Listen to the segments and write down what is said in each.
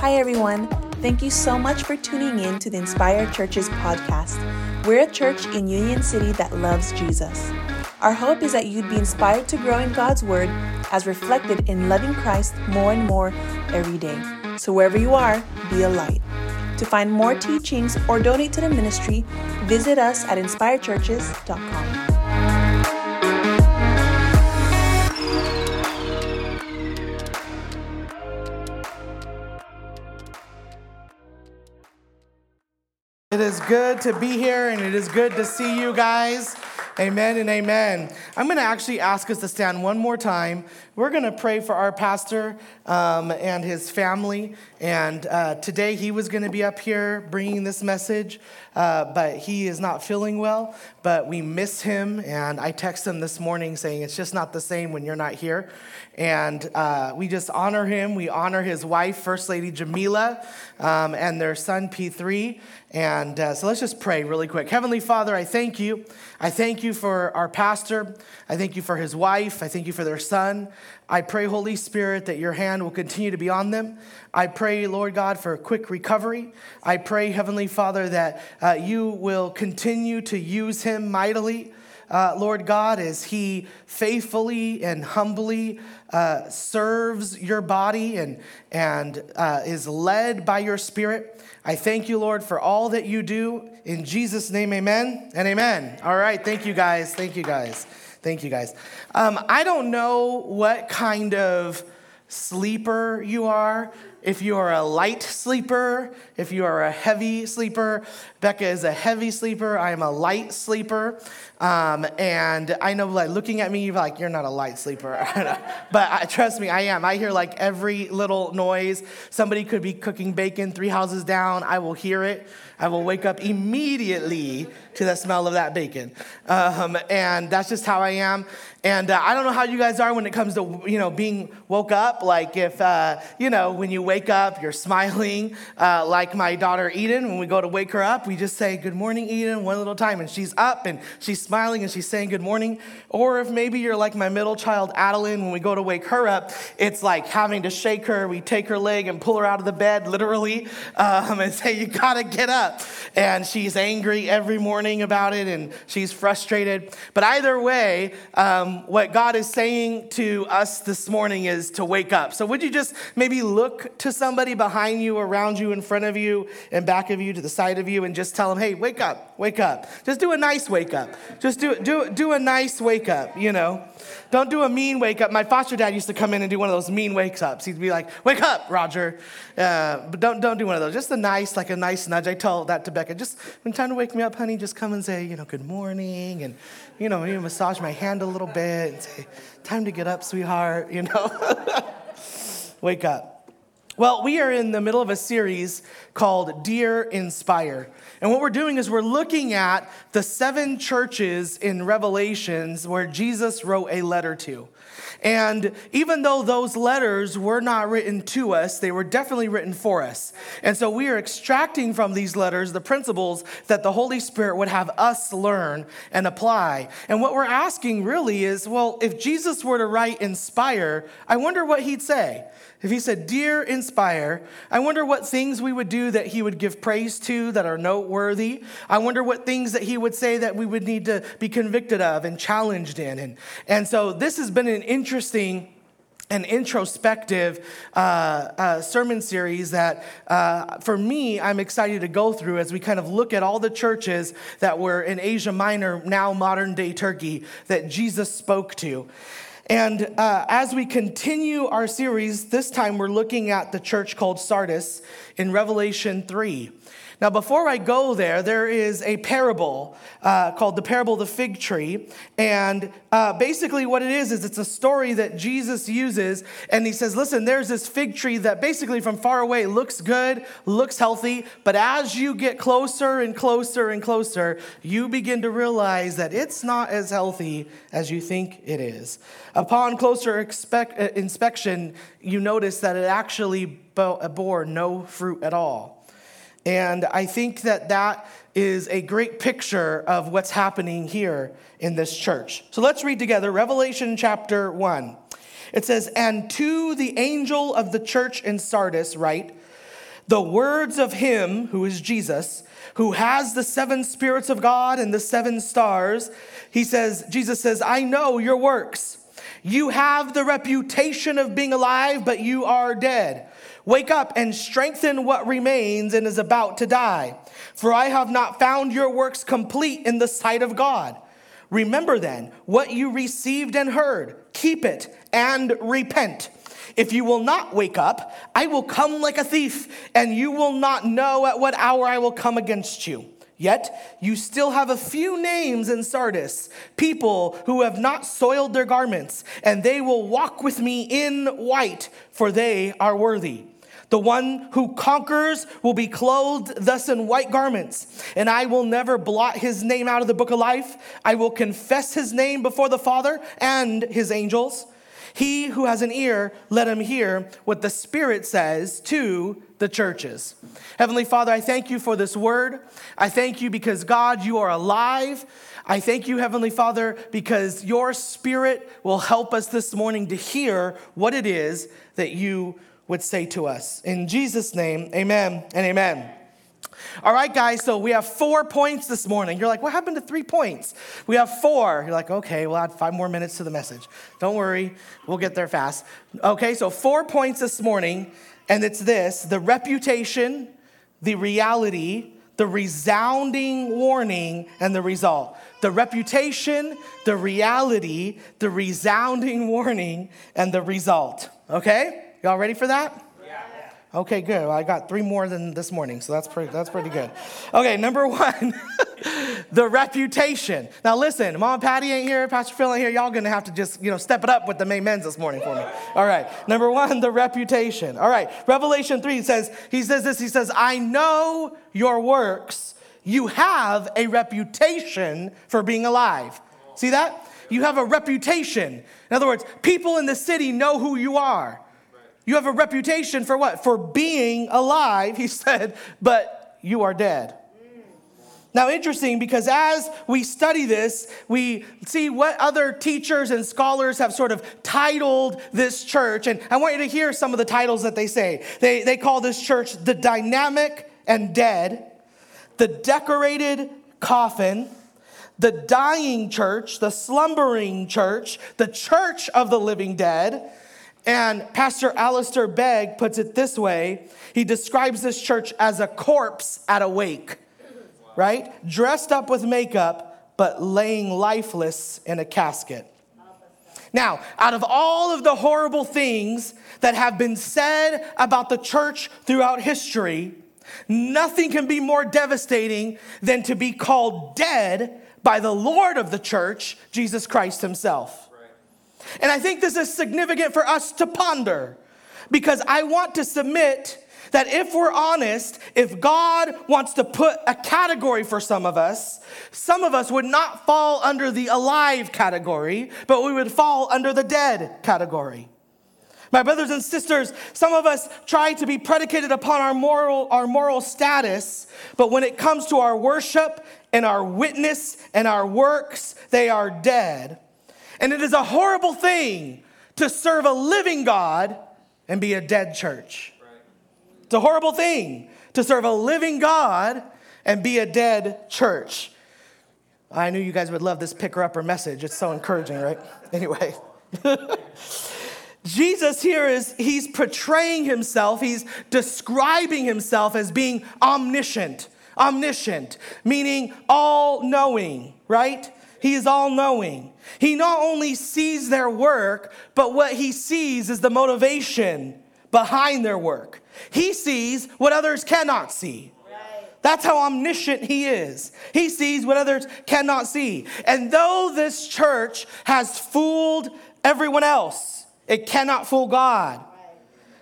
Hi, everyone. Thank you so much for tuning in to the Inspired Churches podcast. We're a church in Union City that loves Jesus. Our hope is that you'd be inspired to grow in God's Word as reflected in loving Christ more and more every day. So, wherever you are, be a light. To find more teachings or donate to the ministry, visit us at inspiredchurches.com. is good to be here and it is good to see you guys. Amen and amen. I'm going to actually ask us to stand one more time. We're going to pray for our pastor um, and his family. And uh, today he was going to be up here bringing this message, uh, but he is not feeling well. But we miss him. And I texted him this morning saying it's just not the same when you're not here. And uh, we just honor him. We honor his wife, First Lady Jamila, um, and their son, P3. And uh, so let's just pray really quick. Heavenly Father, I thank you. I thank you for our pastor. I thank you for his wife. I thank you for their son. I pray, Holy Spirit, that your hand will continue to be on them. I pray, Lord God, for a quick recovery. I pray, Heavenly Father, that uh, you will continue to use him mightily. Uh, Lord God, as he faithfully and humbly uh, serves your body and, and uh, is led by your spirit. I thank you, Lord, for all that you do. In Jesus' name, amen and amen. All right, thank you guys. Thank you guys. Thank you guys. Um, I don't know what kind of sleeper you are if you are a light sleeper, if you are a heavy sleeper. Becca is a heavy sleeper. I am a light sleeper. Um, and I know, like, looking at me, you're like, you're not a light sleeper. but I, trust me, I am. I hear like every little noise. Somebody could be cooking bacon three houses down. I will hear it. I will wake up immediately to the smell of that bacon. Um, and that's just how I am. And uh, I don't know how you guys are when it comes to, you know, being woke up. Like if, uh, you know, when you wake up, you're smiling. Uh, like my daughter Eden, when we go to wake her up, we just say, good morning, Eden, one little time. And she's up and she's smiling and she's saying good morning. Or if maybe you're like my middle child, Adeline, when we go to wake her up, it's like having to shake her. We take her leg and pull her out of the bed, literally, um, and say, you gotta get up. And she's angry every morning about it and she's frustrated. But either way, um, what God is saying to us this morning is to wake up. So, would you just maybe look to somebody behind you, around you, in front of you, and back of you, to the side of you, and just tell them, hey, wake up, wake up. Just do a nice wake up. Just do, do, do a nice wake up, you know? Don't do a mean wake up. My foster dad used to come in and do one of those mean wakes ups. He'd be like, wake up, Roger. Uh, but don't, don't do one of those. Just a nice, like a nice nudge. I tell that to Becca. Just when time to wake me up, honey, just come and say, you know, good morning. And, you know, massage my hand a little bit and say, time to get up, sweetheart, you know. wake up. Well, we are in the middle of a series called Dear Inspire. And what we're doing is we're looking at the seven churches in Revelations where Jesus wrote a letter to. And even though those letters were not written to us, they were definitely written for us. And so we are extracting from these letters the principles that the Holy Spirit would have us learn and apply. And what we're asking really is well, if Jesus were to write inspire, I wonder what he'd say. If he said, Dear Inspire, I wonder what things we would do that he would give praise to that are noteworthy. I wonder what things that he would say that we would need to be convicted of and challenged in. And, and so this has been an interesting an introspective uh, uh, sermon series that, uh, for me, I'm excited to go through as we kind of look at all the churches that were in Asia Minor, now modern day Turkey, that Jesus spoke to. And uh, as we continue our series, this time we're looking at the church called Sardis in Revelation 3. Now, before I go there, there is a parable uh, called the parable of the fig tree. And uh, basically, what it is, is it's a story that Jesus uses. And he says, Listen, there's this fig tree that basically from far away looks good, looks healthy. But as you get closer and closer and closer, you begin to realize that it's not as healthy as you think it is. Upon closer expect, uh, inspection, you notice that it actually bore no fruit at all. And I think that that is a great picture of what's happening here in this church. So let's read together Revelation chapter 1. It says, And to the angel of the church in Sardis, write, the words of him, who is Jesus, who has the seven spirits of God and the seven stars, he says, Jesus says, I know your works. You have the reputation of being alive, but you are dead. Wake up and strengthen what remains and is about to die. For I have not found your works complete in the sight of God. Remember then what you received and heard, keep it and repent. If you will not wake up, I will come like a thief, and you will not know at what hour I will come against you. Yet you still have a few names in Sardis, people who have not soiled their garments, and they will walk with me in white, for they are worthy. The one who conquers will be clothed thus in white garments, and I will never blot his name out of the book of life. I will confess his name before the Father and his angels. He who has an ear, let him hear what the Spirit says to the churches. Heavenly Father, I thank you for this word. I thank you because, God, you are alive. I thank you, Heavenly Father, because your Spirit will help us this morning to hear what it is that you would say to us. In Jesus' name, amen and amen. All right, guys, so we have four points this morning. You're like, what happened to three points? We have four. You're like, okay, we'll add five more minutes to the message. Don't worry, we'll get there fast. Okay, so four points this morning, and it's this the reputation, the reality, the resounding warning, and the result. The reputation, the reality, the resounding warning, and the result. Okay? Y'all ready for that? Okay, good. Well, I got three more than this morning, so that's pretty, that's pretty good. Okay, number one, the reputation. Now listen, Mom Patty ain't here, Pastor Phil ain't here. Y'all gonna have to just, you know, step it up with the main men's this morning for me. All right, number one, the reputation. All right, Revelation 3 says, he says this, he says, I know your works. You have a reputation for being alive. See that? You have a reputation. In other words, people in the city know who you are. You have a reputation for what? For being alive, he said, but you are dead. Now, interesting because as we study this, we see what other teachers and scholars have sort of titled this church. And I want you to hear some of the titles that they say. They, they call this church the dynamic and dead, the decorated coffin, the dying church, the slumbering church, the church of the living dead, and Pastor Alistair Begg puts it this way he describes this church as a corpse at a wake, right? Dressed up with makeup, but laying lifeless in a casket. Now, out of all of the horrible things that have been said about the church throughout history, nothing can be more devastating than to be called dead by the Lord of the church, Jesus Christ Himself. And I think this is significant for us to ponder because I want to submit that if we're honest, if God wants to put a category for some of us, some of us would not fall under the alive category, but we would fall under the dead category. My brothers and sisters, some of us try to be predicated upon our moral, our moral status, but when it comes to our worship and our witness and our works, they are dead. And it is a horrible thing to serve a living God and be a dead church. It's a horrible thing to serve a living God and be a dead church. I knew you guys would love this picker upper message. It's so encouraging, right? Anyway. Jesus here is, he's portraying himself, he's describing himself as being omniscient. Omniscient, meaning all knowing, right? He is all knowing. He not only sees their work, but what he sees is the motivation behind their work. He sees what others cannot see. That's how omniscient he is. He sees what others cannot see. And though this church has fooled everyone else, it cannot fool God.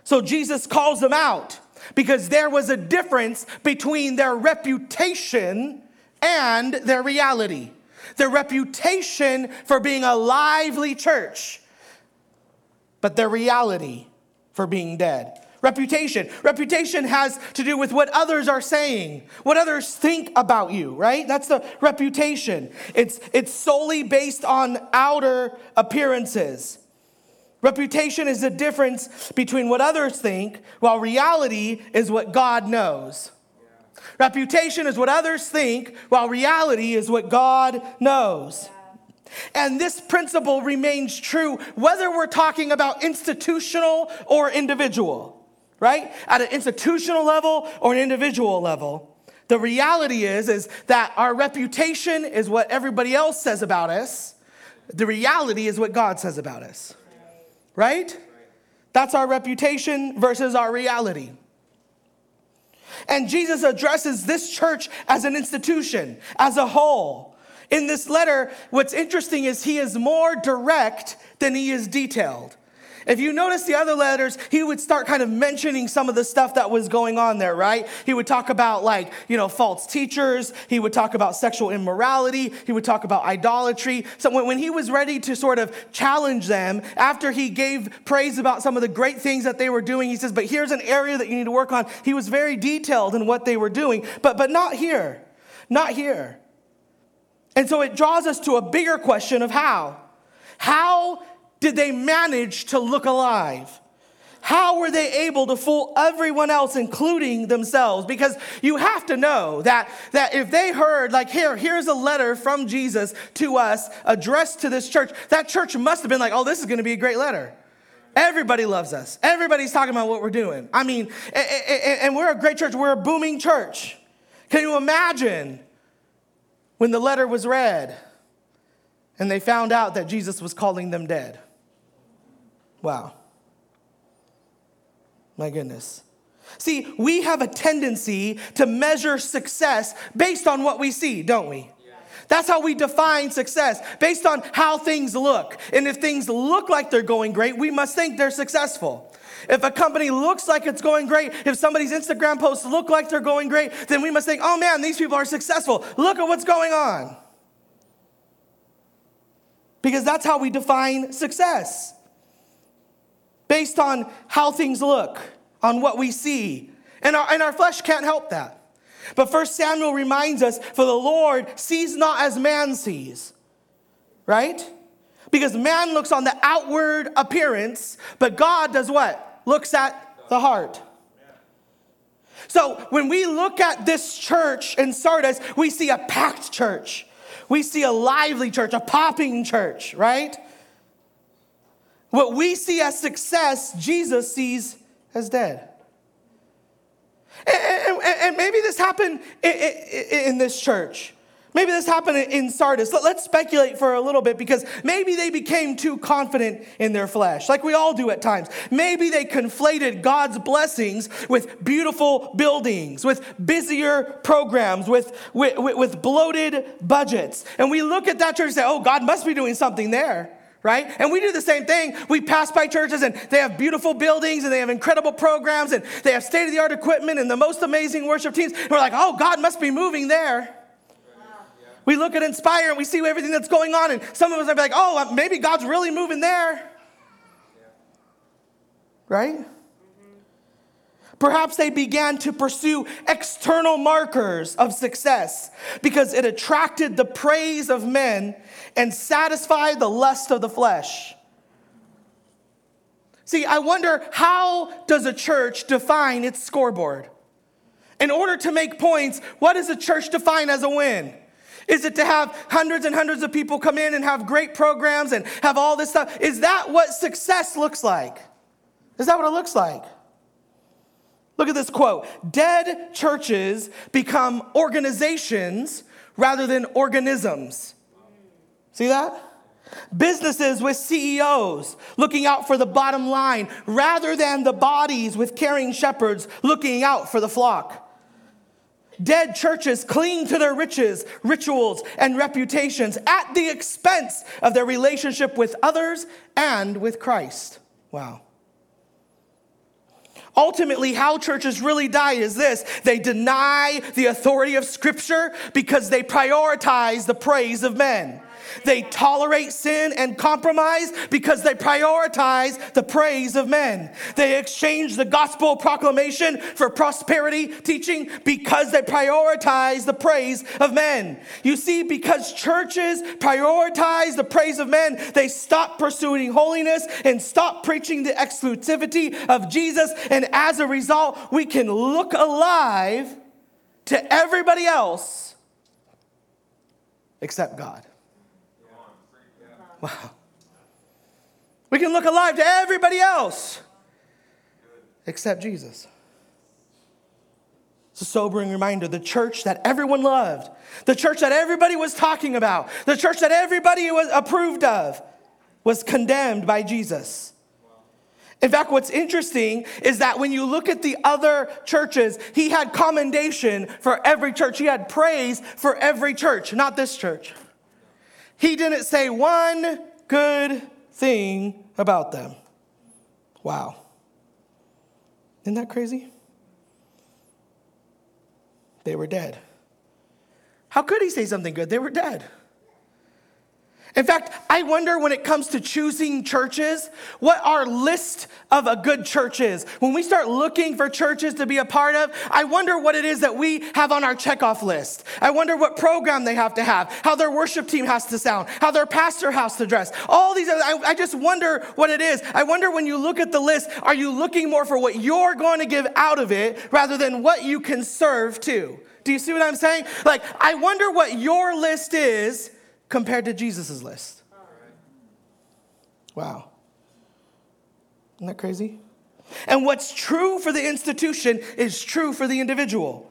So Jesus calls them out because there was a difference between their reputation and their reality their reputation for being a lively church, but their reality for being dead. Reputation. Reputation has to do with what others are saying, what others think about you, right? That's the reputation. It's, it's solely based on outer appearances. Reputation is the difference between what others think, while reality is what God knows. Reputation is what others think, while reality is what God knows. And this principle remains true whether we're talking about institutional or individual, right? At an institutional level or an individual level. The reality is, is that our reputation is what everybody else says about us. The reality is what God says about us. Right? That's our reputation versus our reality. And Jesus addresses this church as an institution, as a whole. In this letter, what's interesting is he is more direct than he is detailed. If you notice the other letters, he would start kind of mentioning some of the stuff that was going on there, right? He would talk about like, you know, false teachers. He would talk about sexual immorality. He would talk about idolatry. So when, he was ready to sort of challenge them, after he gave praise about some of the great things that they were doing, he says, but here's an area that you need to work on. He was very detailed in what they were doing, but, but not here. Not here. And so it draws us to a bigger question of how. How did they manage to look alive? How were they able to fool everyone else, including themselves? Because you have to know that, that if they heard, like, here, here's a letter from Jesus to us addressed to this church, that church must have been like, oh, this is going to be a great letter. Everybody loves us. Everybody's talking about what we're doing. I mean, and we're a great church, we're a booming church. Can you imagine when the letter was read and they found out that Jesus was calling them dead? Wow. My goodness. See, we have a tendency to measure success based on what we see, don't we? That's how we define success, based on how things look. And if things look like they're going great, we must think they're successful. If a company looks like it's going great, if somebody's Instagram posts look like they're going great, then we must think, oh man, these people are successful. Look at what's going on. Because that's how we define success based on how things look, on what we see. And our, and our flesh can't help that. But First Samuel reminds us for the Lord sees not as man sees, right? Because man looks on the outward appearance, but God does what? Looks at the heart. So when we look at this church in Sardis, we see a packed church. We see a lively church, a popping church, right? What we see as success, Jesus sees as dead. And, and, and maybe this happened in, in, in this church. Maybe this happened in Sardis. Let's speculate for a little bit because maybe they became too confident in their flesh, like we all do at times. Maybe they conflated God's blessings with beautiful buildings, with busier programs, with, with, with bloated budgets. And we look at that church and say, oh, God must be doing something there right? And we do the same thing. We pass by churches and they have beautiful buildings and they have incredible programs and they have state of the art equipment and the most amazing worship teams. And we're like, oh, God must be moving there. We look at Inspire and we see everything that's going on, and some of us are like, oh, uh, maybe God's really moving there. Right? Perhaps they began to pursue external markers of success because it attracted the praise of men and satisfy the lust of the flesh. See, I wonder how does a church define its scoreboard? In order to make points, what does a church define as a win? Is it to have hundreds and hundreds of people come in and have great programs and have all this stuff? Is that what success looks like? Is that what it looks like? Look at this quote Dead churches become organizations rather than organisms. See that? Businesses with CEOs looking out for the bottom line rather than the bodies with caring shepherds looking out for the flock. Dead churches cling to their riches, rituals, and reputations at the expense of their relationship with others and with Christ. Wow. Ultimately, how churches really die is this they deny the authority of Scripture because they prioritize the praise of men. They tolerate sin and compromise because they prioritize the praise of men. They exchange the gospel proclamation for prosperity teaching because they prioritize the praise of men. You see, because churches prioritize the praise of men, they stop pursuing holiness and stop preaching the exclusivity of Jesus. And as a result, we can look alive to everybody else except God. Wow. We can look alive to everybody else except Jesus. It's a sobering reminder. The church that everyone loved, the church that everybody was talking about, the church that everybody was approved of, was condemned by Jesus. In fact, what's interesting is that when you look at the other churches, he had commendation for every church. He had praise for every church, not this church. He didn't say one good thing about them. Wow. Isn't that crazy? They were dead. How could he say something good? They were dead. In fact, I wonder when it comes to choosing churches, what our list of a good church is. When we start looking for churches to be a part of, I wonder what it is that we have on our checkoff list. I wonder what program they have to have, how their worship team has to sound, how their pastor has to dress. All these, I, I just wonder what it is. I wonder when you look at the list, are you looking more for what you're going to give out of it rather than what you can serve to? Do you see what I'm saying? Like, I wonder what your list is compared to Jesus' list. Wow. Isn't that crazy? And what's true for the institution is true for the individual.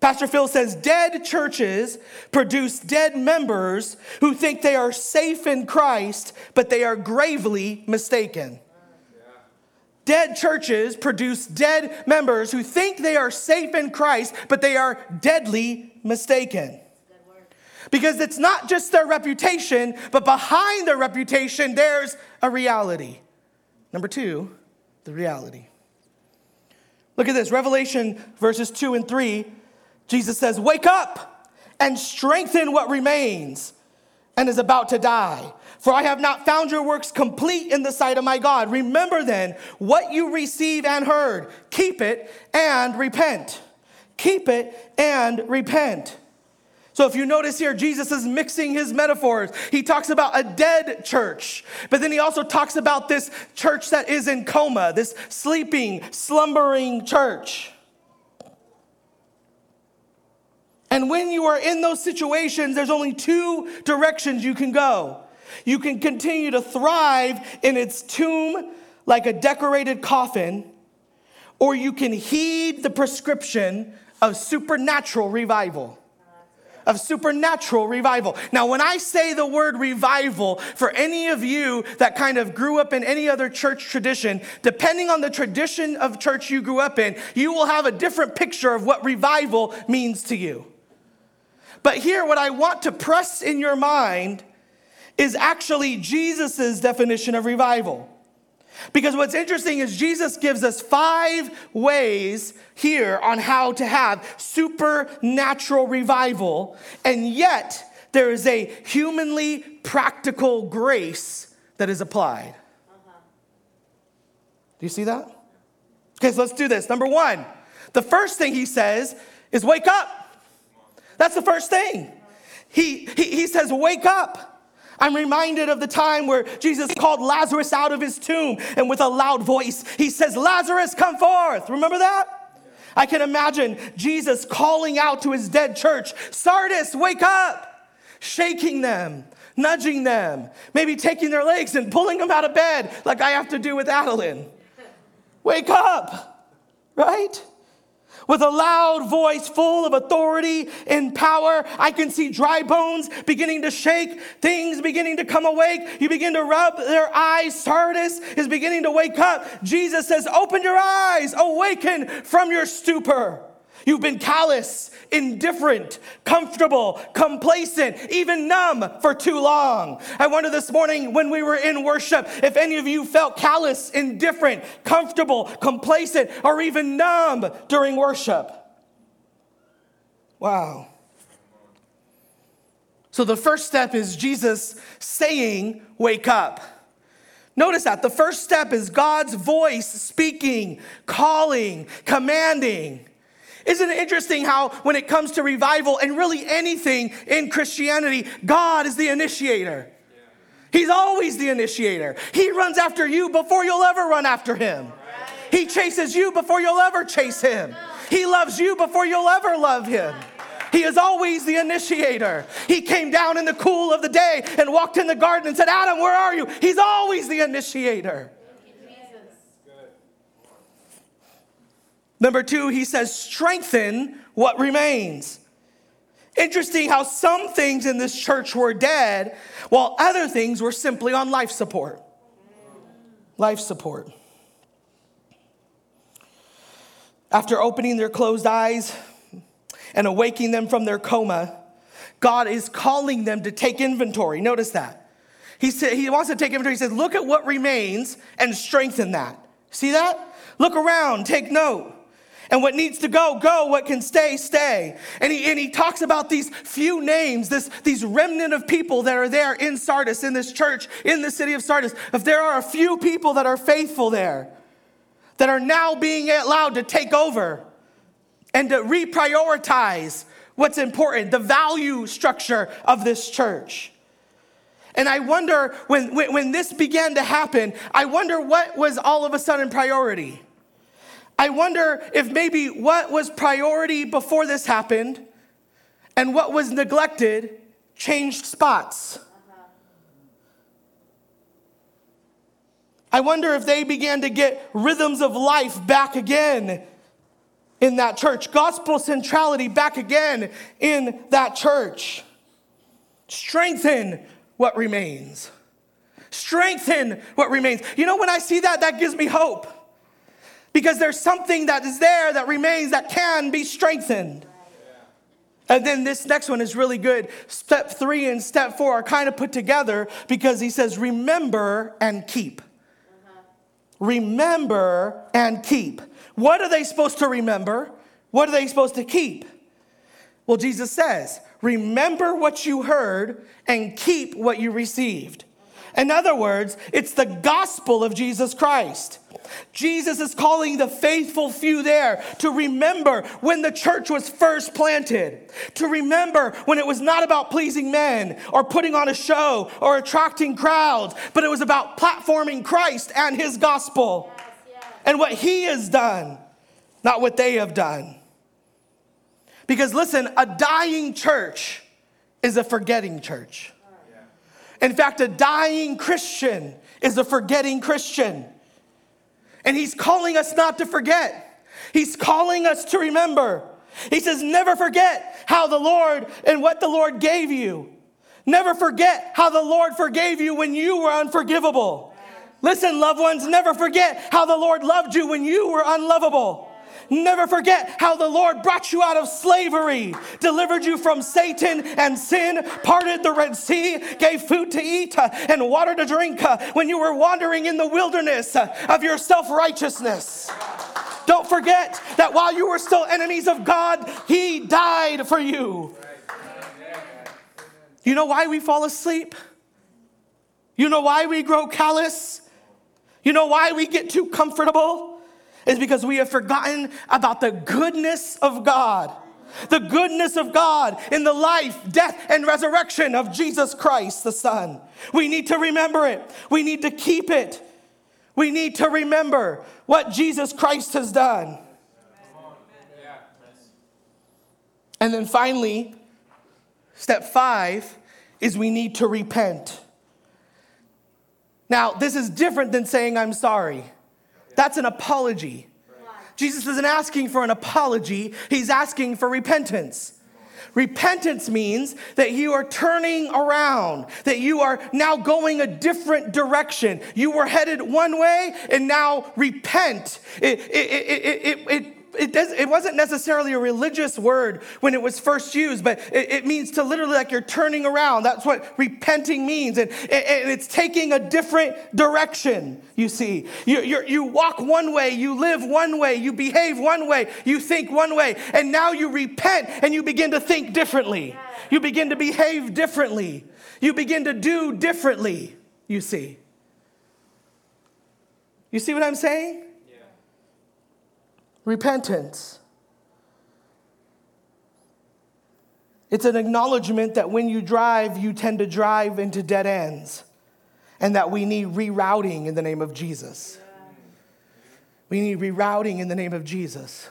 Pastor Phil says dead churches produce dead members who think they are safe in Christ, but they are gravely mistaken. Dead churches produce dead members who think they are safe in Christ, but they are deadly mistaken. Because it's not just their reputation, but behind their reputation, there's a reality. Number two, the reality. Look at this Revelation verses 2 and 3. Jesus says, Wake up and strengthen what remains and is about to die. For I have not found your works complete in the sight of my God. Remember then what you receive and heard, keep it and repent. Keep it and repent. So if you notice here, Jesus is mixing his metaphors. He talks about a dead church, but then he also talks about this church that is in coma, this sleeping, slumbering church. And when you are in those situations, there's only two directions you can go. You can continue to thrive in its tomb like a decorated coffin, or you can heed the prescription of supernatural revival of supernatural revival. Now, when I say the word revival, for any of you that kind of grew up in any other church tradition, depending on the tradition of church you grew up in, you will have a different picture of what revival means to you. But here, what I want to press in your mind is actually Jesus' definition of revival. Because what's interesting is Jesus gives us five ways here on how to have supernatural revival, and yet there is a humanly practical grace that is applied. Do you see that? Okay, so let's do this. Number one, the first thing he says is wake up. That's the first thing. He, he, he says, wake up. I'm reminded of the time where Jesus called Lazarus out of his tomb and with a loud voice, he says, Lazarus, come forth. Remember that? I can imagine Jesus calling out to his dead church, Sardis, wake up, shaking them, nudging them, maybe taking their legs and pulling them out of bed like I have to do with Adeline. Wake up, right? With a loud voice full of authority and power. I can see dry bones beginning to shake, things beginning to come awake. You begin to rub their eyes. Sardis is beginning to wake up. Jesus says, Open your eyes, awaken from your stupor. You've been callous, indifferent, comfortable, complacent, even numb for too long. I wonder this morning when we were in worship if any of you felt callous, indifferent, comfortable, complacent, or even numb during worship. Wow. So the first step is Jesus saying, Wake up. Notice that the first step is God's voice speaking, calling, commanding. Isn't it interesting how, when it comes to revival and really anything in Christianity, God is the initiator? He's always the initiator. He runs after you before you'll ever run after him. He chases you before you'll ever chase him. He loves you before you'll ever love him. He is always the initiator. He came down in the cool of the day and walked in the garden and said, Adam, where are you? He's always the initiator. Number two, he says, strengthen what remains. Interesting how some things in this church were dead, while other things were simply on life support. Life support. After opening their closed eyes and awaking them from their coma, God is calling them to take inventory. Notice that. He, said, he wants to take inventory. He says, Look at what remains and strengthen that. See that? Look around, take note. And what needs to go, go. What can stay, stay. And he, and he talks about these few names, this, these remnant of people that are there in Sardis, in this church, in the city of Sardis. If there are a few people that are faithful there, that are now being allowed to take over and to reprioritize what's important, the value structure of this church. And I wonder when, when, when, this began to happen, I wonder what was all of a sudden priority. I wonder if maybe what was priority before this happened and what was neglected changed spots. I wonder if they began to get rhythms of life back again in that church, gospel centrality back again in that church. Strengthen what remains. Strengthen what remains. You know, when I see that, that gives me hope because there's something that is there that remains that can be strengthened. And then this next one is really good. Step three and step four are kind of put together because he says, remember and keep remember and keep. What are they supposed to remember? What are they supposed to keep? Well, Jesus says, remember what you heard and keep what you received. In other words, it's the gospel of Jesus Christ. Jesus is calling the faithful few there to remember when the church was first planted, to remember when it was not about pleasing men or putting on a show or attracting crowds, but it was about platforming Christ and his gospel yes, yes. and what he has done, not what they have done. Because listen, a dying church is a forgetting church. In fact, a dying Christian is a forgetting Christian. And he's calling us not to forget. He's calling us to remember. He says, never forget how the Lord and what the Lord gave you. Never forget how the Lord forgave you when you were unforgivable. Listen, loved ones, never forget how the Lord loved you when you were unlovable. Never forget how the Lord brought you out of slavery, delivered you from Satan and sin, parted the Red Sea, gave food to eat uh, and water to drink uh, when you were wandering in the wilderness uh, of your self righteousness. Don't forget that while you were still enemies of God, He died for you. You know why we fall asleep? You know why we grow callous? You know why we get too comfortable? Is because we have forgotten about the goodness of God. The goodness of God in the life, death, and resurrection of Jesus Christ, the Son. We need to remember it. We need to keep it. We need to remember what Jesus Christ has done. And then finally, step five is we need to repent. Now, this is different than saying, I'm sorry. That's an apology. Jesus isn't asking for an apology, he's asking for repentance. Repentance means that you are turning around, that you are now going a different direction. You were headed one way and now repent. It, it, it, it, it, does, it wasn't necessarily a religious word when it was first used, but it, it means to literally like you're turning around. That's what repenting means. And, and it's taking a different direction, you see. You, you you walk one way, you live one way, you behave one way, you think one way, and now you repent and you begin to think differently. You begin to behave differently. You begin to do differently, you see. You see what I'm saying? Repentance. It's an acknowledgement that when you drive, you tend to drive into dead ends and that we need rerouting in the name of Jesus. We need rerouting in the name of Jesus.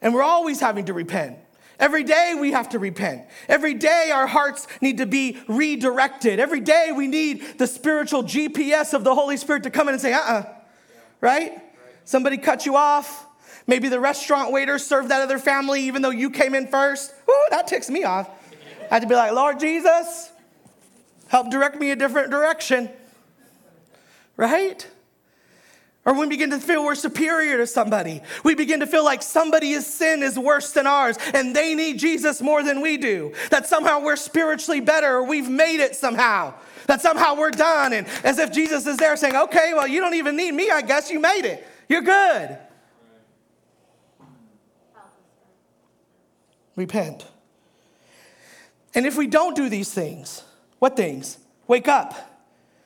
And we're always having to repent. Every day we have to repent. Every day our hearts need to be redirected. Every day we need the spiritual GPS of the Holy Spirit to come in and say, uh uh-uh. uh, right? Somebody cut you off. Maybe the restaurant waiter served that other family even though you came in first. Ooh, that ticks me off. I had to be like, Lord Jesus, help direct me a different direction. Right? Or we begin to feel we're superior to somebody, we begin to feel like somebody's sin is worse than ours and they need Jesus more than we do. That somehow we're spiritually better or we've made it somehow. That somehow we're done. And as if Jesus is there saying, okay, well, you don't even need me, I guess you made it. You're good. Repent. And if we don't do these things, what things? Wake up.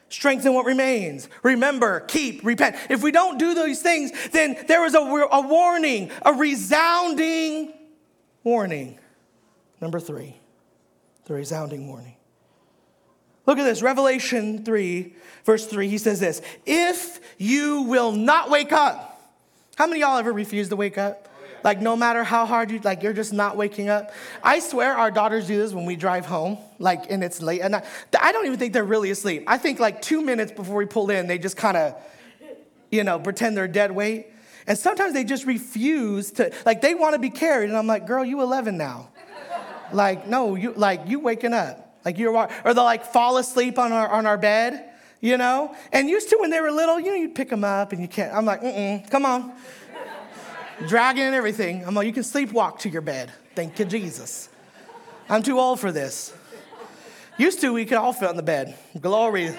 Strengthen what remains. Remember, keep, repent. If we don't do these things, then there is a, a warning, a resounding warning. Number three, the resounding warning. Look at this, Revelation 3, verse 3. He says this If you will not wake up, how many y'all ever refuse to wake up? Oh, like, no matter how hard you, like, you're just not waking up. I swear our daughters do this when we drive home, like, and it's late. And I, I don't even think they're really asleep. I think, like, two minutes before we pull in, they just kind of, you know, pretend they're dead weight. And sometimes they just refuse to, like, they want to be carried. And I'm like, girl, you 11 now. like, no, you, like, you waking up. Like you're, or they'll like fall asleep on our, on our bed, you know? And used to when they were little, you know, you'd pick them up and you can't. I'm like, mm-mm, come on. Dragging and everything. I'm like, you can sleepwalk to your bed. Thank you, Jesus. I'm too old for this. Used to, we could all fit on the bed. Glory.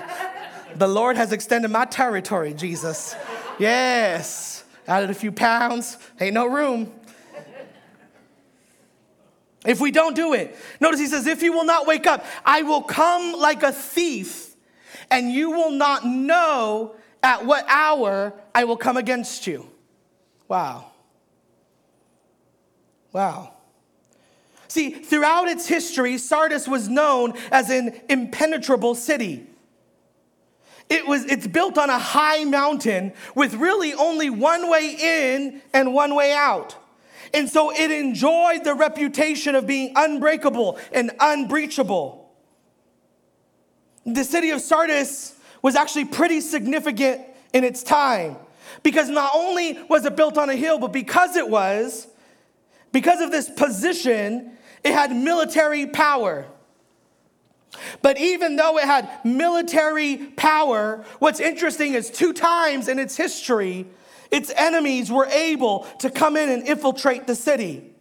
The Lord has extended my territory, Jesus. Yes. Added a few pounds. Ain't no room. If we don't do it, notice he says, If you will not wake up, I will come like a thief, and you will not know at what hour I will come against you. Wow. Wow. See, throughout its history, Sardis was known as an impenetrable city. It was, it's built on a high mountain with really only one way in and one way out. And so it enjoyed the reputation of being unbreakable and unbreachable. The city of Sardis was actually pretty significant in its time because not only was it built on a hill, but because it was, because of this position, it had military power. But even though it had military power, what's interesting is two times in its history, its enemies were able to come in and infiltrate the city.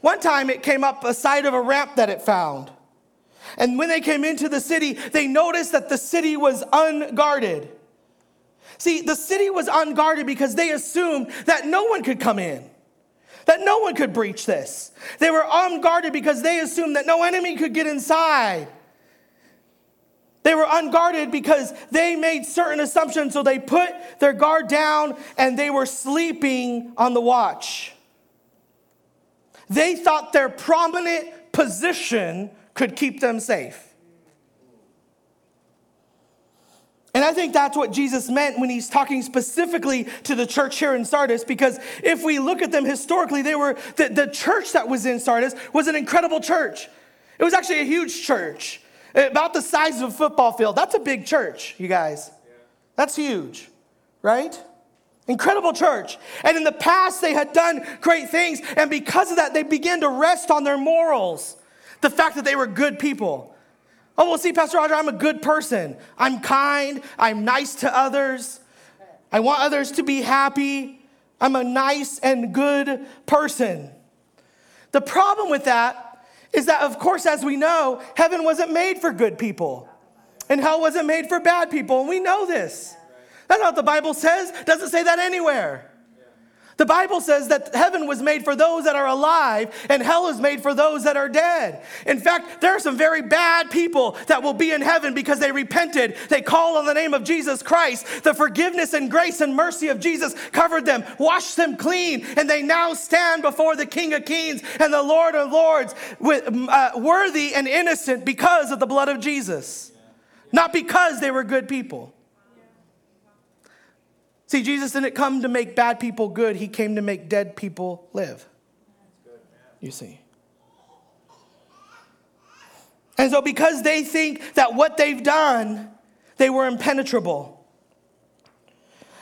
One time it came up a side of a ramp that it found. And when they came into the city, they noticed that the city was unguarded. See, the city was unguarded because they assumed that no one could come in, that no one could breach this. They were unguarded because they assumed that no enemy could get inside. They were unguarded because they made certain assumptions, so they put their guard down and they were sleeping on the watch. They thought their prominent position could keep them safe. And I think that's what Jesus meant when he's talking specifically to the church here in Sardis, because if we look at them historically, they were the, the church that was in Sardis was an incredible church. It was actually a huge church about the size of a football field. That's a big church, you guys. That's huge, right? Incredible church. And in the past, they had done great things. And because of that, they began to rest on their morals. The fact that they were good people. Oh, well, see, Pastor Roger, I'm a good person. I'm kind. I'm nice to others. I want others to be happy. I'm a nice and good person. The problem with that is that, of course, as we know, heaven wasn't made for good people, and hell wasn't made for bad people, and we know this. That's not what the Bible says. Doesn't say that anywhere. The Bible says that heaven was made for those that are alive and hell is made for those that are dead. In fact, there are some very bad people that will be in heaven because they repented. They called on the name of Jesus Christ. The forgiveness and grace and mercy of Jesus covered them, washed them clean, and they now stand before the King of Kings and the Lord of Lords with, uh, worthy and innocent because of the blood of Jesus, not because they were good people. See, Jesus didn't come to make bad people good, he came to make dead people live. You see. And so, because they think that what they've done, they were impenetrable.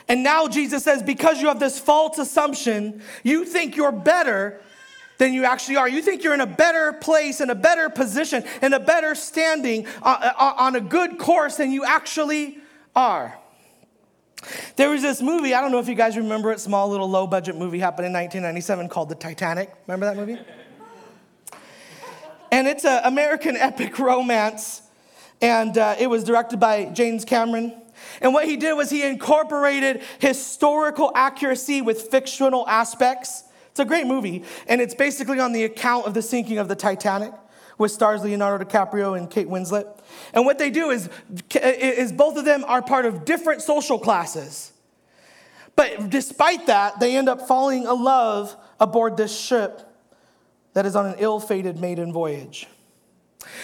And now Jesus says, because you have this false assumption, you think you're better than you actually are. You think you're in a better place, in a better position, in a better standing, uh, uh, on a good course than you actually are. There was this movie, I don't know if you guys remember it, small little low budget movie happened in 1997 called The Titanic. Remember that movie? and it's an American epic romance, and uh, it was directed by James Cameron. And what he did was he incorporated historical accuracy with fictional aspects. It's a great movie, and it's basically on the account of the sinking of the Titanic with stars Leonardo DiCaprio and Kate Winslet. And what they do is, is both of them are part of different social classes. But despite that, they end up falling in love aboard this ship that is on an ill fated maiden voyage.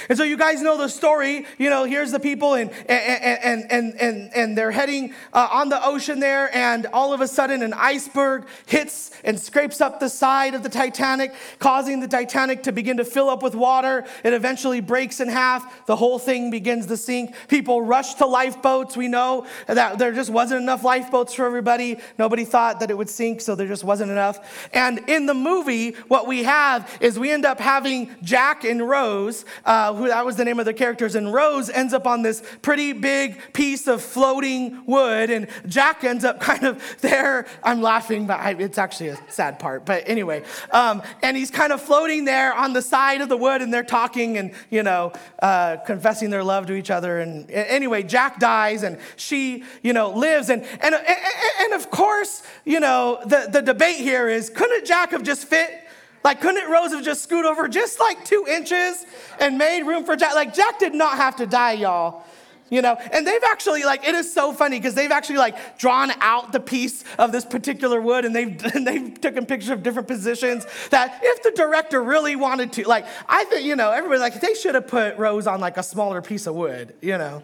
And so you guys know the story. You know, here's the people, and and and and and they're heading uh, on the ocean there, and all of a sudden an iceberg hits and scrapes up the side of the Titanic, causing the Titanic to begin to fill up with water. It eventually breaks in half. The whole thing begins to sink. People rush to lifeboats. We know that there just wasn't enough lifeboats for everybody. Nobody thought that it would sink, so there just wasn't enough. And in the movie, what we have is we end up having Jack and Rose. Uh, uh, who that was the name of the characters. And Rose ends up on this pretty big piece of floating wood, and Jack ends up kind of there. I'm laughing, but I, it's actually a sad part. But anyway, um, and he's kind of floating there on the side of the wood, and they're talking and you know uh, confessing their love to each other. And anyway, Jack dies, and she you know lives, and and and, and of course you know the the debate here is couldn't Jack have just fit like, couldn't Rose have just scooted over just like two inches and made room for Jack? Like, Jack did not have to die, y'all. You know, and they've actually, like, it is so funny because they've actually, like, drawn out the piece of this particular wood and they've, and they've taken pictures of different positions that if the director really wanted to, like, I think, you know, everybody, like, they should have put Rose on, like, a smaller piece of wood, you know.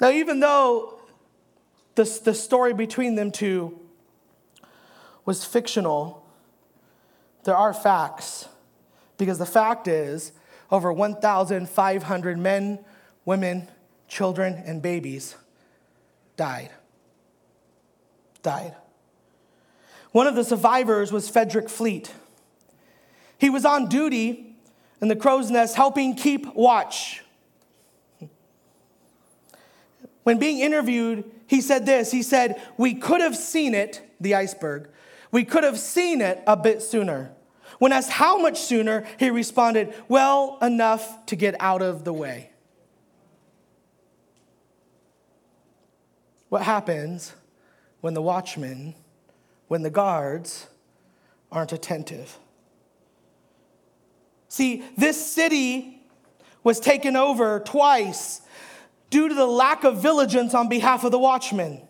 now, even though the, the story between them two was fictional, there are facts. Because the fact is, over 1,500 men, women, children, and babies died. Died. One of the survivors was Frederick Fleet. He was on duty in the crow's nest helping keep watch. When being interviewed, he said this He said, We could have seen it, the iceberg, we could have seen it a bit sooner. When asked how much sooner, he responded, Well, enough to get out of the way. What happens when the watchmen, when the guards aren't attentive? See, this city was taken over twice due to the lack of vigilance on behalf of the watchmen.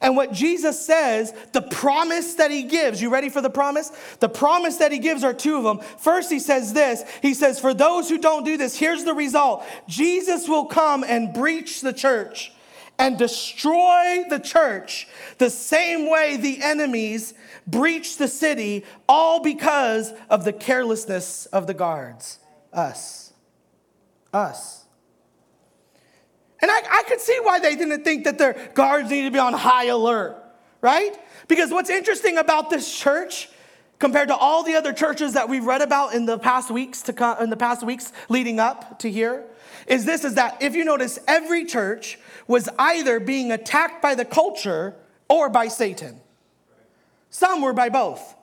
And what Jesus says, the promise that he gives, you ready for the promise? The promise that he gives are two of them. First, he says this He says, For those who don't do this, here's the result Jesus will come and breach the church and destroy the church the same way the enemies breached the city, all because of the carelessness of the guards. Us. Us. And I, I could see why they didn't think that their guards needed to be on high alert, right? Because what's interesting about this church compared to all the other churches that we've read about in the past weeks to come, in the past weeks leading up to here is this is that if you notice, every church was either being attacked by the culture or by Satan. Some were by both.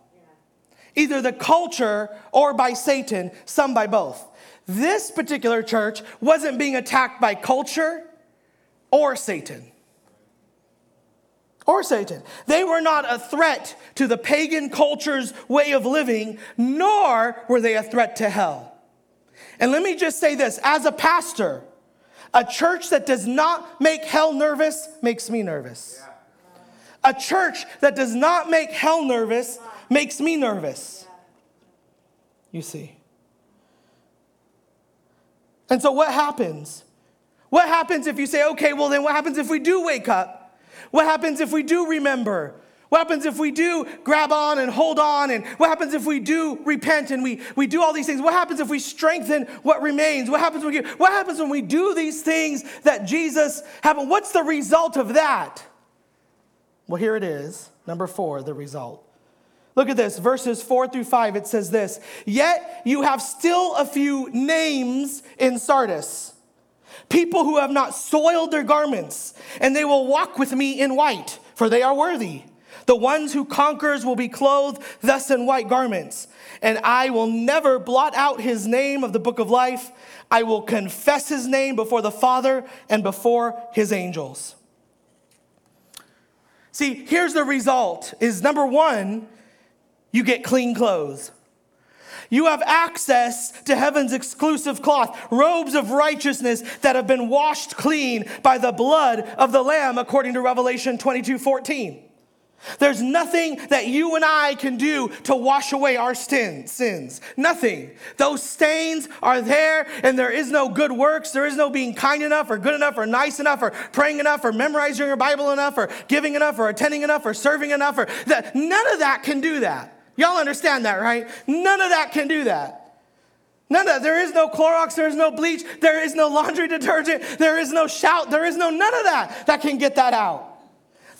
Either the culture or by Satan, some by both. This particular church wasn't being attacked by culture or Satan. Or Satan. They were not a threat to the pagan culture's way of living, nor were they a threat to hell. And let me just say this as a pastor, a church that does not make hell nervous makes me nervous. A church that does not make hell nervous makes me nervous. You see. And so, what happens? What happens if you say, okay, well, then what happens if we do wake up? What happens if we do remember? What happens if we do grab on and hold on? And what happens if we do repent and we, we do all these things? What happens if we strengthen what remains? What happens when we, what happens when we do these things that Jesus happened? What's the result of that? Well, here it is. Number four, the result. Look at this, verses four through five. It says this Yet you have still a few names in Sardis, people who have not soiled their garments, and they will walk with me in white, for they are worthy. The ones who conquers will be clothed thus in white garments, and I will never blot out his name of the book of life. I will confess his name before the Father and before his angels. See, here's the result is number 1, you get clean clothes. You have access to heaven's exclusive cloth, robes of righteousness that have been washed clean by the blood of the Lamb, according to Revelation 22 14. There's nothing that you and I can do to wash away our sin, sins. Nothing. Those stains are there, and there is no good works. There is no being kind enough, or good enough, or nice enough, or praying enough, or memorizing your Bible enough, or giving enough, or attending enough, or serving enough. Or that. None of that can do that. Y'all understand that, right? None of that can do that. None of that. There is no Clorox, there is no bleach, there is no laundry detergent, there is no shout, there is no none of that that can get that out.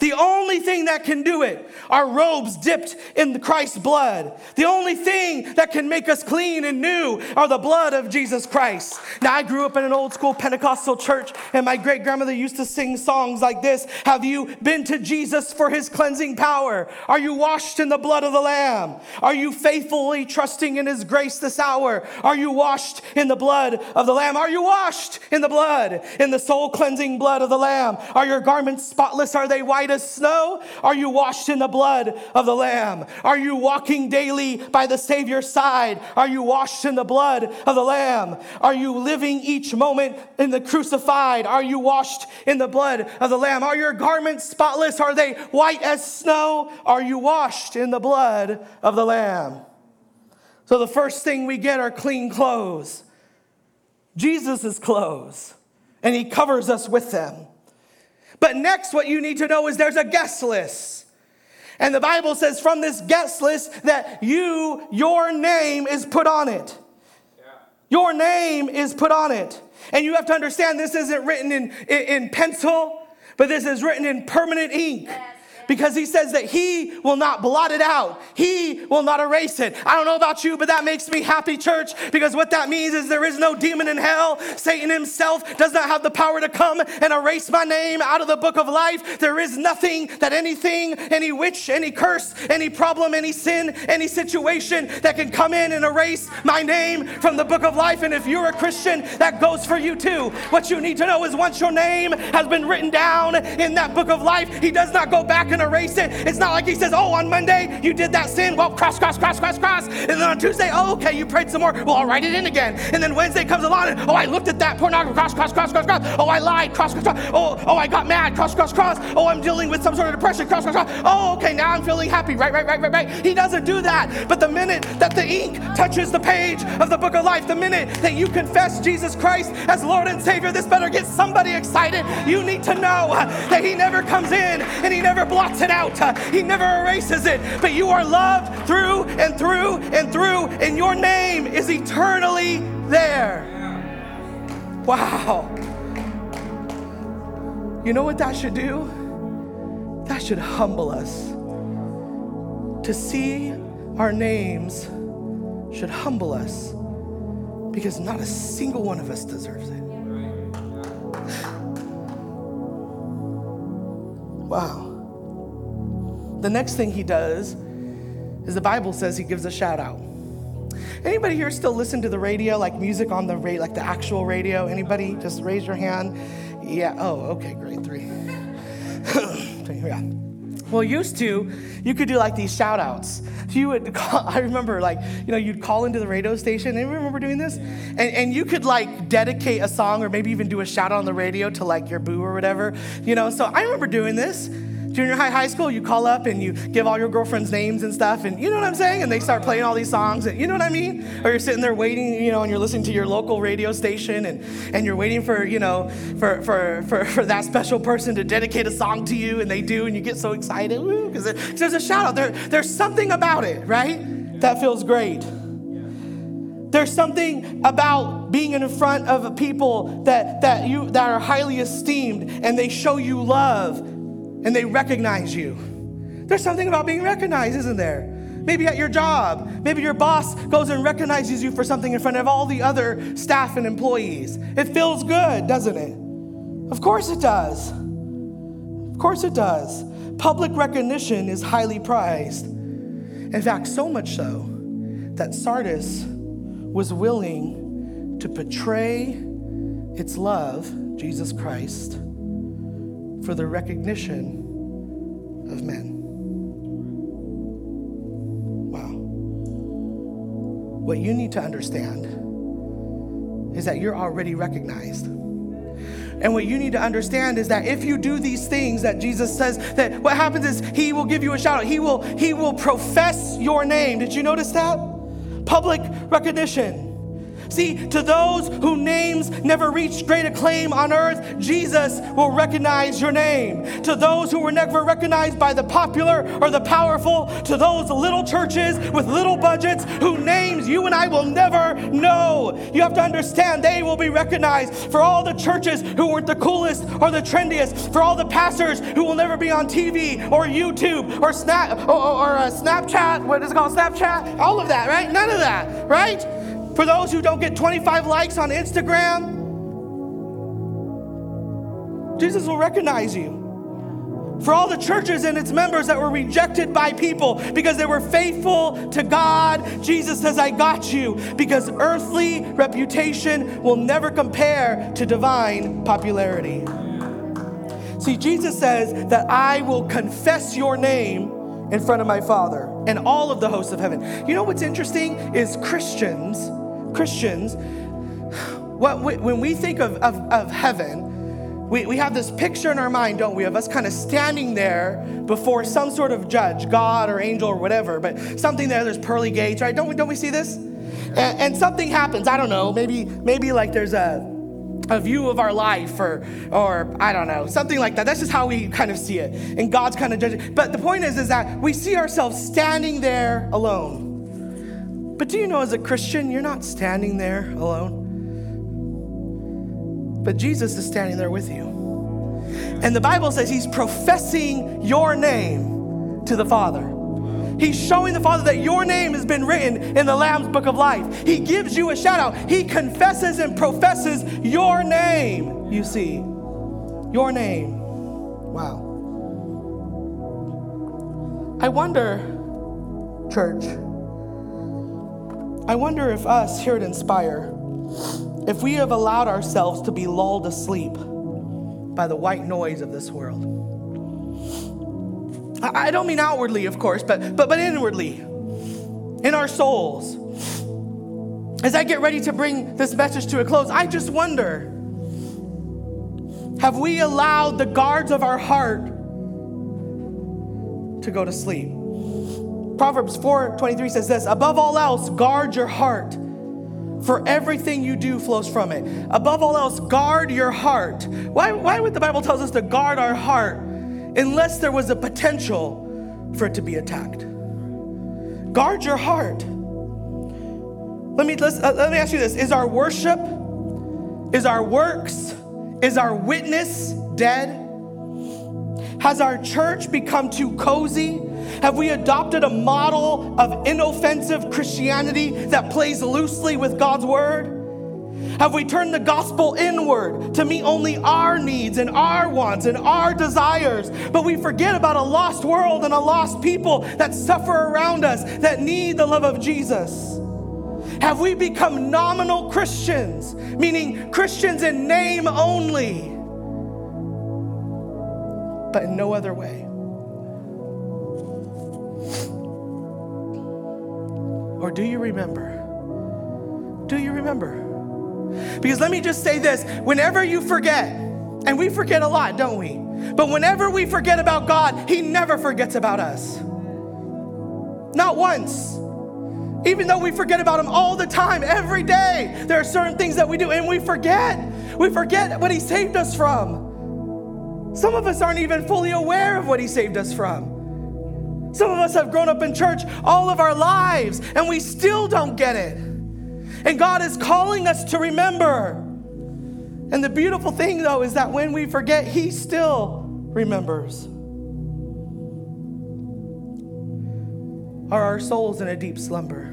The only thing that can do it are robes dipped in Christ's blood. The only thing that can make us clean and new are the blood of Jesus Christ. Now, I grew up in an old school Pentecostal church, and my great grandmother used to sing songs like this Have you been to Jesus for his cleansing power? Are you washed in the blood of the Lamb? Are you faithfully trusting in his grace this hour? Are you washed in the blood of the Lamb? Are you washed in the blood, in the soul cleansing blood of the Lamb? Are your garments spotless? Are they white as snow? Are you washed in the blood of the Lamb? Are you walking daily by the Savior's side? Are you washed in the blood of the Lamb? Are you living each moment in the crucified? Are you washed in the blood of the Lamb? Are your garments spotless? Are they white as snow? Are you washed in the blood of the Lamb? So the first thing we get are clean clothes. Jesus' clothes, and he covers us with them. But next, what you need to know is there's a guest list. And the Bible says from this guest list that you, your name is put on it. Yeah. Your name is put on it. And you have to understand this isn't written in, in, in pencil, but this is written in permanent ink. Yeah because he says that he will not blot it out. He will not erase it. I don't know about you, but that makes me happy, church, because what that means is there is no demon in hell. Satan himself does not have the power to come and erase my name out of the book of life. There is nothing that anything, any witch, any curse, any problem, any sin, any situation that can come in and erase my name from the book of life. And if you're a Christian, that goes for you too. What you need to know is once your name has been written down in that book of life, he does not go back and erase it. It's not like he says, oh, on Monday you did that sin. Well, cross, cross, cross, cross, cross. And then on Tuesday, oh, okay, you prayed some more. Well, I'll write it in again. And then Wednesday comes along and, oh, I looked at that pornography. Cross, cross, cross, cross, cross. Oh, I lied. Cross, cross, cross. Oh, oh, I got mad. Cross, cross, cross. Oh, I'm dealing with some sort of depression. Cross, cross, cross. Oh, okay, now I'm feeling happy. Right, right, right, right, right. He doesn't do that. But the minute that the ink touches the page of the book of life, the minute that you confess Jesus Christ as Lord and Savior, this better get somebody excited. You need to know that He never comes in and He never blots it out, He never erases it. But you are loved through and through and through, and your name is eternally there. Wow. You know what that should do? That should humble us. To see our names should humble us because not a single one of us deserves it. Wow. The next thing he does is the Bible says he gives a shout out. Anybody here still listen to the radio, like music on the radio, like the actual radio? Anybody? Just raise your hand. Yeah. Oh, okay, great. Three. yeah. Well, used to, you could do like these shout outs. You would call, I remember like, you know, you'd call into the radio station. Anyone remember doing this? And, and you could like dedicate a song or maybe even do a shout out on the radio to like your boo or whatever, you know. So I remember doing this junior high, high school, you call up and you give all your girlfriends' names and stuff, and you know what I'm saying? And they start playing all these songs, and you know what I mean? Or you're sitting there waiting, you know, and you're listening to your local radio station, and, and you're waiting for, you know, for, for, for, for that special person to dedicate a song to you, and they do, and you get so excited, because there's a shout out. There, there's something about it, right? That feels great. There's something about being in front of people that, that, you, that are highly esteemed and they show you love and they recognize you. There's something about being recognized, isn't there? Maybe at your job, maybe your boss goes and recognizes you for something in front of all the other staff and employees. It feels good, doesn't it? Of course it does. Of course it does. Public recognition is highly prized. In fact, so much so that Sardis was willing to betray its love, Jesus Christ, for the recognition of men. Wow. What you need to understand is that you're already recognized. And what you need to understand is that if you do these things that Jesus says, that what happens is he will give you a shout out. He will, he will profess your name. Did you notice that? Public recognition. See, to those whose names never reached great acclaim on earth, Jesus will recognize your name. To those who were never recognized by the popular or the powerful, to those little churches with little budgets whose names you and I will never know, you have to understand they will be recognized. For all the churches who weren't the coolest or the trendiest, for all the pastors who will never be on TV or YouTube or Snap or, or, uh, Snapchat, what is it called, Snapchat, all of that, right? None of that, right? For those who don't get 25 likes on Instagram, Jesus will recognize you. For all the churches and its members that were rejected by people because they were faithful to God, Jesus says, I got you. Because earthly reputation will never compare to divine popularity. See, Jesus says that I will confess your name in front of my Father and all of the hosts of heaven. You know what's interesting is Christians Christians, what, when we think of, of, of heaven, we, we have this picture in our mind, don't we, of us kind of standing there before some sort of judge, God or angel or whatever, but something there, there's pearly gates, right? Don't we, don't we see this? And, and something happens, I don't know, maybe, maybe like there's a, a view of our life or or I don't know, something like that. That's just how we kind of see it. And God's kind of judging. But the point is is that we see ourselves standing there alone. But do you know, as a Christian, you're not standing there alone? But Jesus is standing there with you. And the Bible says he's professing your name to the Father. He's showing the Father that your name has been written in the Lamb's book of life. He gives you a shout out. He confesses and professes your name, you see. Your name. Wow. I wonder, church, I wonder if us here at Inspire, if we have allowed ourselves to be lulled asleep by the white noise of this world. I don't mean outwardly, of course, but, but, but inwardly, in our souls. As I get ready to bring this message to a close, I just wonder have we allowed the guards of our heart to go to sleep? Proverbs 4:23 says this, above all else, guard your heart, for everything you do flows from it. Above all else, guard your heart. Why, why would the Bible tell us to guard our heart unless there was a potential for it to be attacked? Guard your heart. Let me, let's, uh, let me ask you this Is our worship, is our works, is our witness dead? Has our church become too cozy? Have we adopted a model of inoffensive Christianity that plays loosely with God's word? Have we turned the gospel inward to meet only our needs and our wants and our desires? But we forget about a lost world and a lost people that suffer around us that need the love of Jesus. Have we become nominal Christians, meaning Christians in name only, but in no other way? Or do you remember? Do you remember? Because let me just say this whenever you forget, and we forget a lot, don't we? But whenever we forget about God, He never forgets about us. Not once. Even though we forget about Him all the time, every day, there are certain things that we do and we forget. We forget what He saved us from. Some of us aren't even fully aware of what He saved us from. Some of us have grown up in church all of our lives and we still don't get it. And God is calling us to remember. And the beautiful thing, though, is that when we forget, He still remembers. Are our souls in a deep slumber?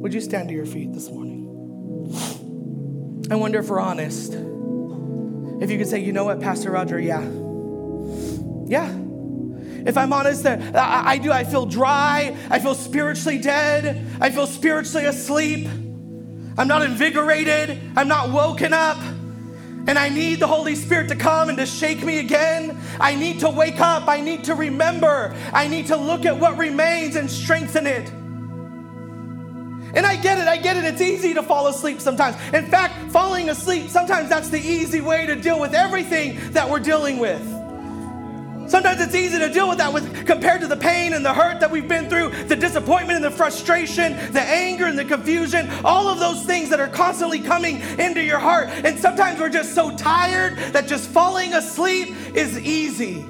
Would you stand to your feet this morning? I wonder if we're honest. If you could say, you know what, Pastor Roger, yeah. Yeah. If I'm honest, I, I do, I feel dry, I feel spiritually dead, I feel spiritually asleep. I'm not invigorated, I'm not woken up. And I need the Holy Spirit to come and to shake me again. I need to wake up. I need to remember. I need to look at what remains and strengthen it. And I get it, I get it. It's easy to fall asleep sometimes. In fact, falling asleep, sometimes that's the easy way to deal with everything that we're dealing with. Sometimes it's easy to deal with that with compared to the pain and the hurt that we've been through, the disappointment and the frustration, the anger and the confusion, all of those things that are constantly coming into your heart. And sometimes we're just so tired that just falling asleep is easy.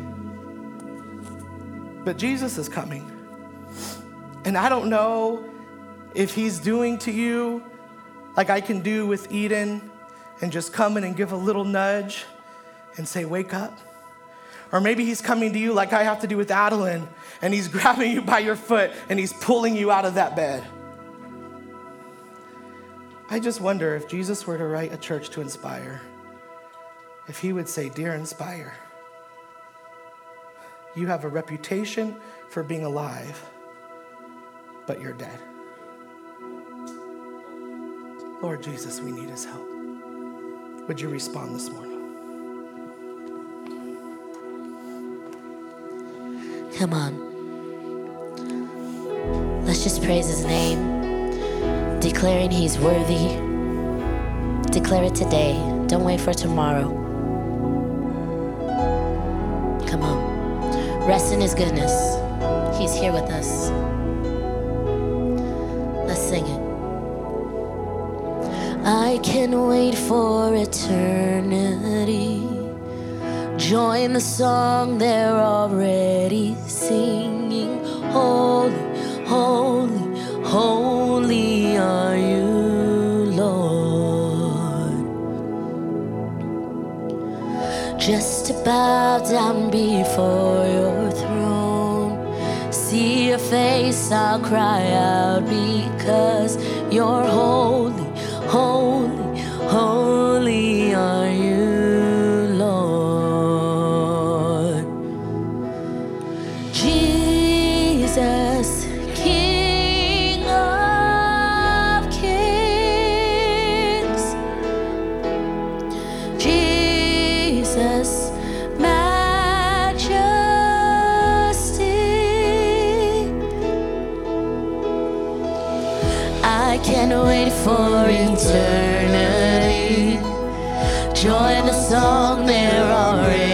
But Jesus is coming. And I don't know if he's doing to you like I can do with Eden and just come in and give a little nudge and say, Wake up. Or maybe he's coming to you like I have to do with Adeline, and he's grabbing you by your foot and he's pulling you out of that bed. I just wonder if Jesus were to write a church to inspire, if he would say, Dear Inspire, you have a reputation for being alive, but you're dead. Lord Jesus, we need his help. Would you respond this morning? Come on. Let's just praise his name, declaring he's worthy. Declare it today. Don't wait for tomorrow. Come on. Rest in his goodness. He's here with us. Let's sing it. I can wait for eternity. Join the song they're already singing. Holy, holy, holy are you, Lord. Just to bow down before your throne. See your face, I'll cry out because you're holy, I can't wait for eternity. Join the song they're already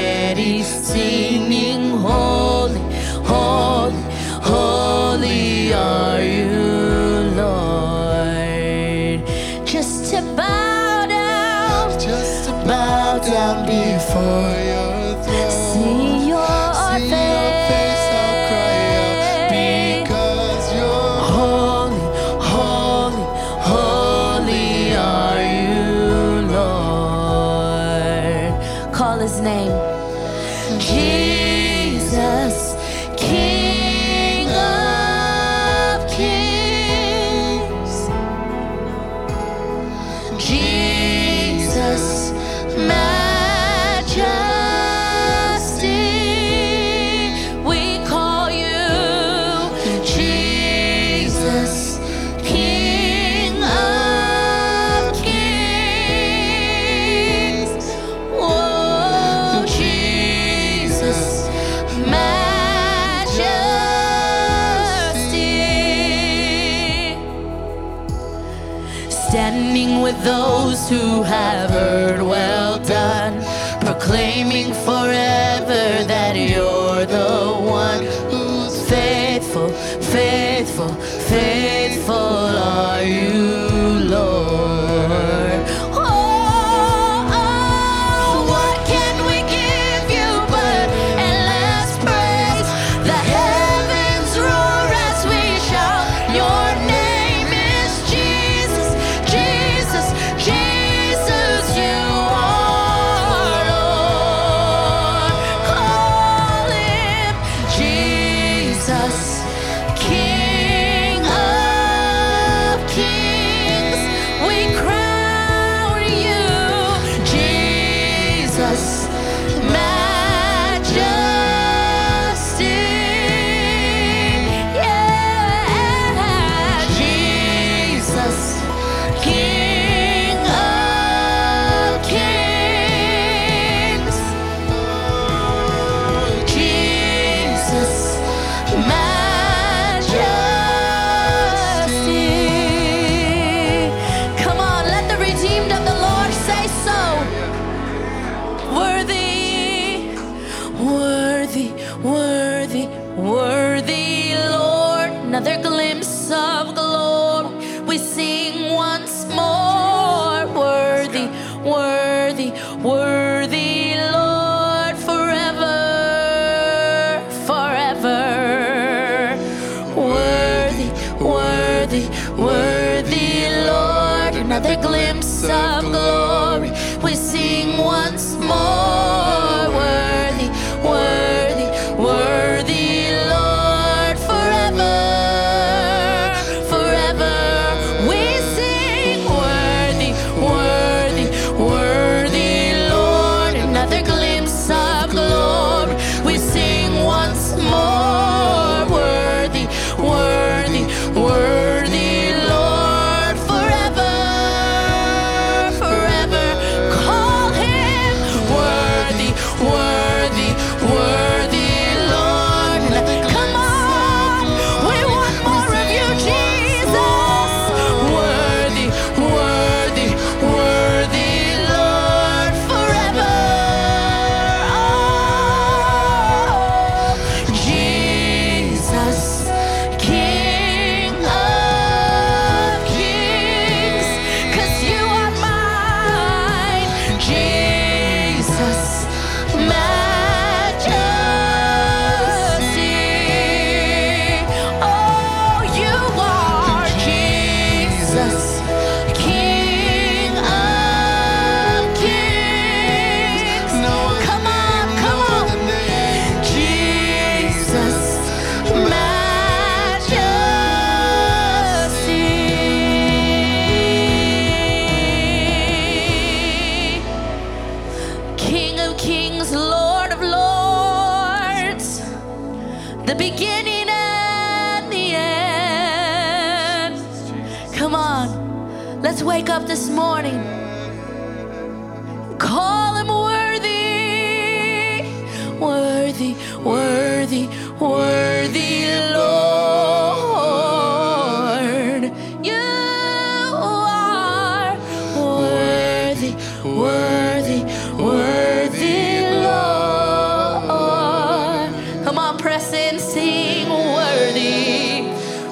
sing worthy,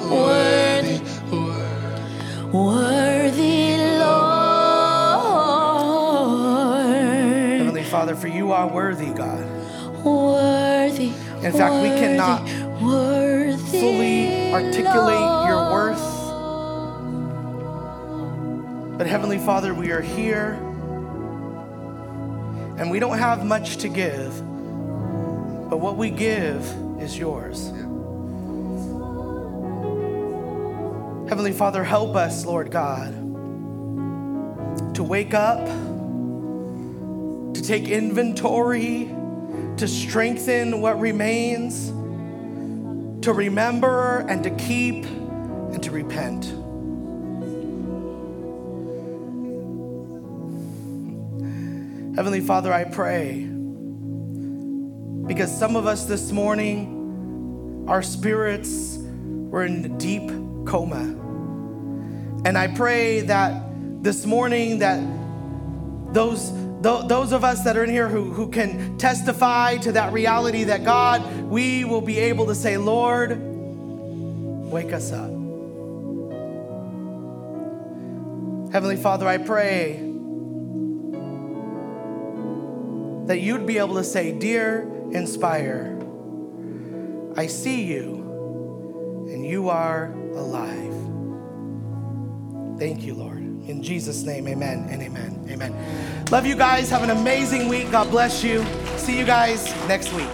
worthy, worthy Lord. Heavenly Father, for you are worthy, God. Worthy. In fact, worthy, we cannot worthy fully articulate Lord. your worth. But Heavenly Father, we are here and we don't have much to give. But what we give is yours. Heavenly Father, help us, Lord God, to wake up, to take inventory, to strengthen what remains, to remember and to keep and to repent. Heavenly Father, I pray because some of us this morning, our spirits were in a deep coma. And I pray that this morning that those those of us that are in here who, who can testify to that reality that God, we will be able to say, Lord, wake us up. Heavenly Father, I pray that you'd be able to say, Dear Inspire, I see you and you are alive. Thank you, Lord. In Jesus' name, amen and amen. Amen. Love you guys. Have an amazing week. God bless you. See you guys next week.